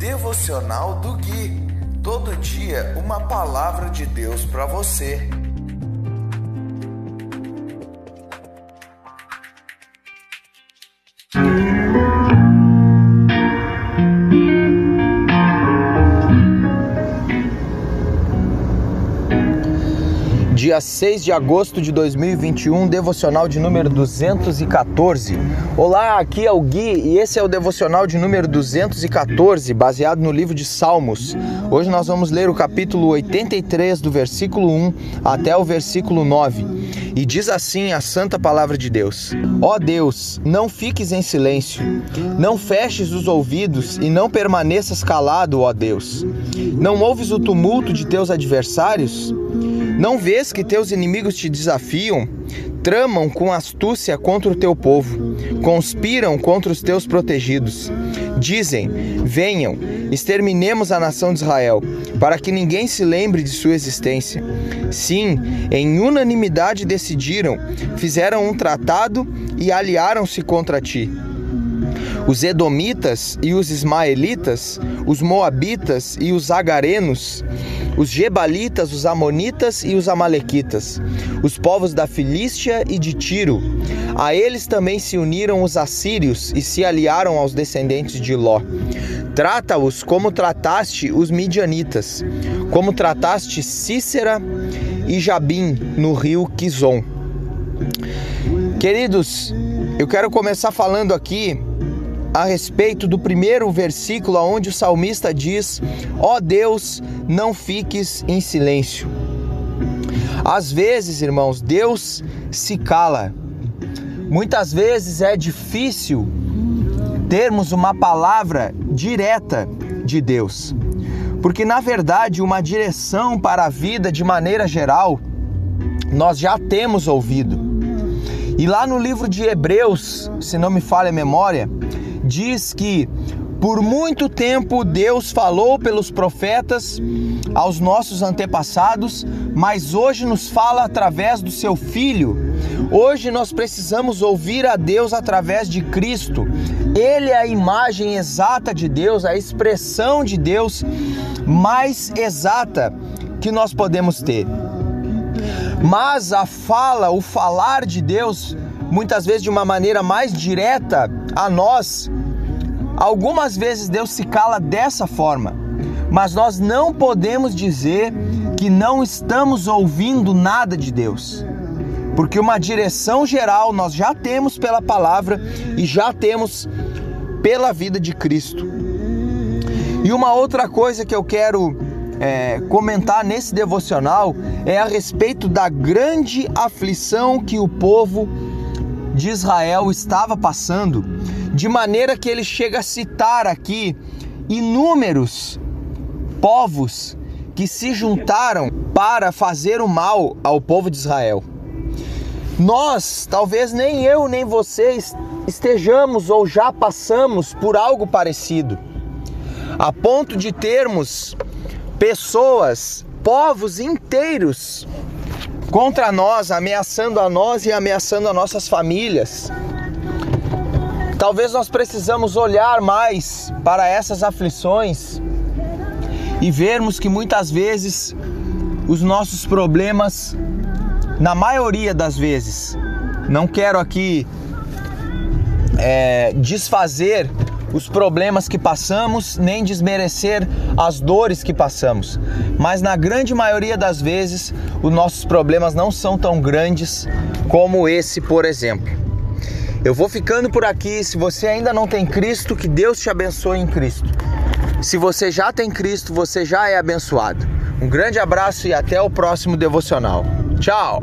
Devocional do Gui. Todo dia uma palavra de Deus para você. Dia 6 de agosto de 2021, devocional de número 214. Olá, aqui é o Gui e esse é o devocional de número 214, baseado no livro de Salmos. Hoje nós vamos ler o capítulo 83, do versículo 1 até o versículo 9. E diz assim a santa palavra de Deus: Ó Deus, não fiques em silêncio, não feches os ouvidos e não permaneças calado, ó Deus. Não ouves o tumulto de teus adversários? Não vês que teus inimigos te desafiam? Tramam com astúcia contra o teu povo, conspiram contra os teus protegidos. Dizem: Venham, exterminemos a nação de Israel, para que ninguém se lembre de sua existência. Sim, em unanimidade decidiram, fizeram um tratado e aliaram-se contra ti os Edomitas e os Ismaelitas, os Moabitas e os Agarenos, os Gebalitas, os Amonitas e os Amalequitas, os povos da Filístia e de Tiro. A eles também se uniram os assírios e se aliaram aos descendentes de Ló. Trata-os como trataste os midianitas, como trataste Cícera e Jabim no rio Quizon. Queridos, eu quero começar falando aqui a respeito do primeiro versículo onde o salmista diz: Ó oh Deus, não fiques em silêncio. Às vezes, irmãos, Deus se cala. Muitas vezes é difícil termos uma palavra direta de Deus. Porque na verdade, uma direção para a vida de maneira geral, nós já temos ouvido. E lá no livro de Hebreus, se não me falha a memória, diz que por muito tempo Deus falou pelos profetas aos nossos antepassados, mas hoje nos fala através do seu filho. Hoje nós precisamos ouvir a Deus através de Cristo. Ele é a imagem exata de Deus, a expressão de Deus mais exata que nós podemos ter. Mas a fala, o falar de Deus, muitas vezes de uma maneira mais direta a nós, Algumas vezes Deus se cala dessa forma, mas nós não podemos dizer que não estamos ouvindo nada de Deus. Porque uma direção geral nós já temos pela palavra e já temos pela vida de Cristo. E uma outra coisa que eu quero é, comentar nesse devocional é a respeito da grande aflição que o povo de Israel estava passando de maneira que ele chega a citar aqui inúmeros povos que se juntaram para fazer o mal ao povo de Israel. Nós, talvez nem eu nem vocês estejamos ou já passamos por algo parecido, a ponto de termos pessoas, povos inteiros contra nós, ameaçando a nós e ameaçando as nossas famílias. Talvez nós precisamos olhar mais para essas aflições e vermos que muitas vezes os nossos problemas, na maioria das vezes, não quero aqui é, desfazer os problemas que passamos, nem desmerecer as dores que passamos. Mas na grande maioria das vezes, os nossos problemas não são tão grandes como esse, por exemplo. Eu vou ficando por aqui. Se você ainda não tem Cristo, que Deus te abençoe em Cristo. Se você já tem Cristo, você já é abençoado. Um grande abraço e até o próximo devocional. Tchau!